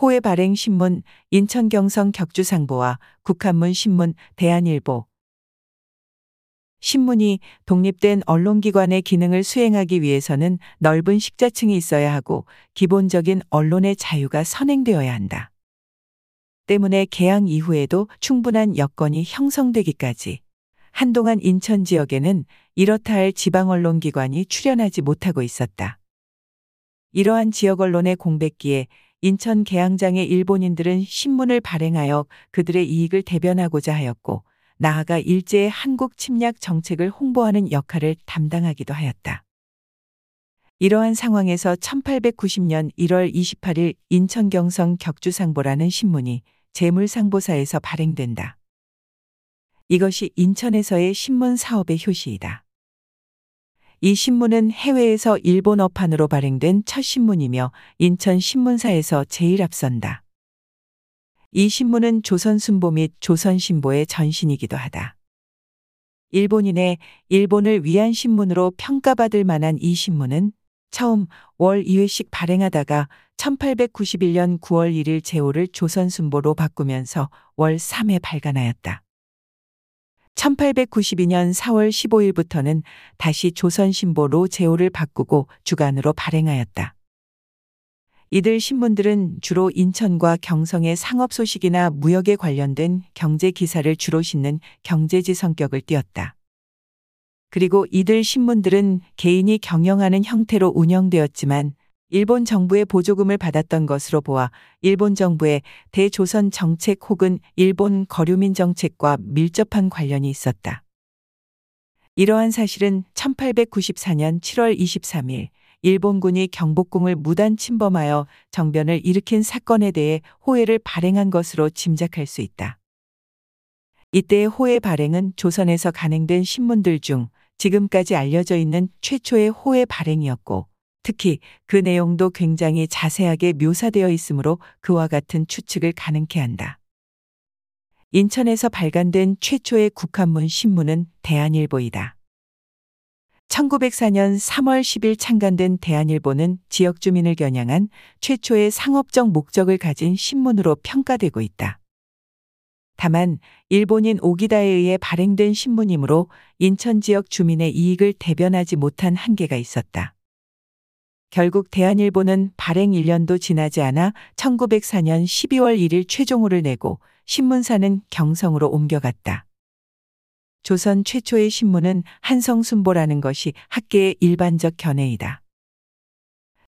호해 발행 신문 인천경성 격주상보와 국한문 신문 대한일보 신문이 독립된 언론기관의 기능을 수행하기 위해서는 넓은 식자층이 있어야 하고 기본적인 언론의 자유가 선행되어야 한다. 때문에 개항 이후에도 충분한 여건이 형성되기까지 한동안 인천 지역에는 이렇다 할 지방 언론 기관이 출연하지 못하고 있었다. 이러한 지역 언론의 공백기에 인천 개항장의 일본인들은 신문을 발행하여 그들의 이익을 대변하고자 하였고 나아가 일제의 한국 침략 정책을 홍보하는 역할을 담당하기도 하였다. 이러한 상황에서 1890년 1월 28일 인천경성 격주상보라는 신문이 재물상보사에서 발행된다. 이것이 인천에서의 신문 사업의 효시이다. 이 신문은 해외에서 일본어판으로 발행된 첫 신문이며 인천 신문사에서 제일 앞선다. 이 신문은 조선순보 및 조선신보의 전신이기도 하다. 일본인의 일본을 위한 신문으로 평가받을 만한 이 신문은 처음 월 2회씩 발행하다가 1891년 9월 1일 제호를 조선순보로 바꾸면서 월 3회 발간하였다. 1892년 4월 15일부터는 다시 조선신보로 제호를 바꾸고 주간으로 발행하였다. 이들 신문들은 주로 인천과 경성의 상업 소식이나 무역에 관련된 경제 기사를 주로 싣는 경제지 성격을 띠었다. 그리고 이들 신문들은 개인이 경영하는 형태로 운영되었지만 일본 정부의 보조금을 받았던 것으로 보아 일본 정부의 대조선 정책 혹은 일본 거류민 정책과 밀접한 관련이 있었다. 이러한 사실은 1894년 7월 23일 일본군이 경복궁을 무단 침범하여 정변을 일으킨 사건에 대해 호해를 발행한 것으로 짐작할 수 있다. 이때의 호해 발행은 조선에서 간행된 신문들 중 지금까지 알려져 있는 최초의 호해 발행이었고 특히 그 내용도 굉장히 자세하게 묘사되어 있으므로 그와 같은 추측을 가능케 한다. 인천에서 발간된 최초의 국한문 신문은 대한일보이다. 1904년 3월 10일 창간된 대한일보는 지역 주민을 겨냥한 최초의 상업적 목적을 가진 신문으로 평가되고 있다. 다만 일본인 오기다에 의해 발행된 신문이므로 인천 지역 주민의 이익을 대변하지 못한 한계가 있었다. 결국 대한일보는 발행 1년도 지나지 않아 1904년 12월 1일 최종호를 내고 신문사는 경성으로 옮겨갔다. 조선 최초의 신문은 한성순보라는 것이 학계의 일반적 견해이다.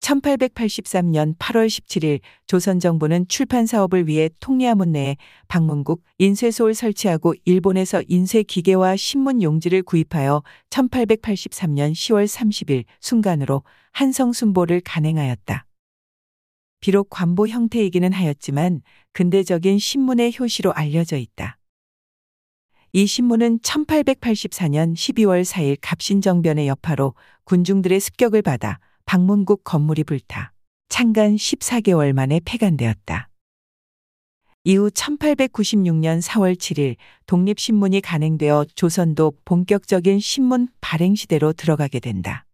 1883년 8월 17일 조선 정부는 출판 사업을 위해 통리아문 내에 방문국 인쇄소를 설치하고 일본에서 인쇄 기계와 신문 용지를 구입하여 1883년 10월 30일 순간으로 한성순보를 간행하였다. 비록 관보 형태이기는 하였지만 근대적인 신문의 효시로 알려져 있다. 이 신문은 1884년 12월 4일 갑신정변의 여파로 군중들의 습격을 받아 방문국 건물이 불타 창간 14개월 만에 폐간되었다. 이후 1896년 4월 7일 독립신문이 간행되어 조선도 본격적인 신문 발행 시대로 들어가게 된다.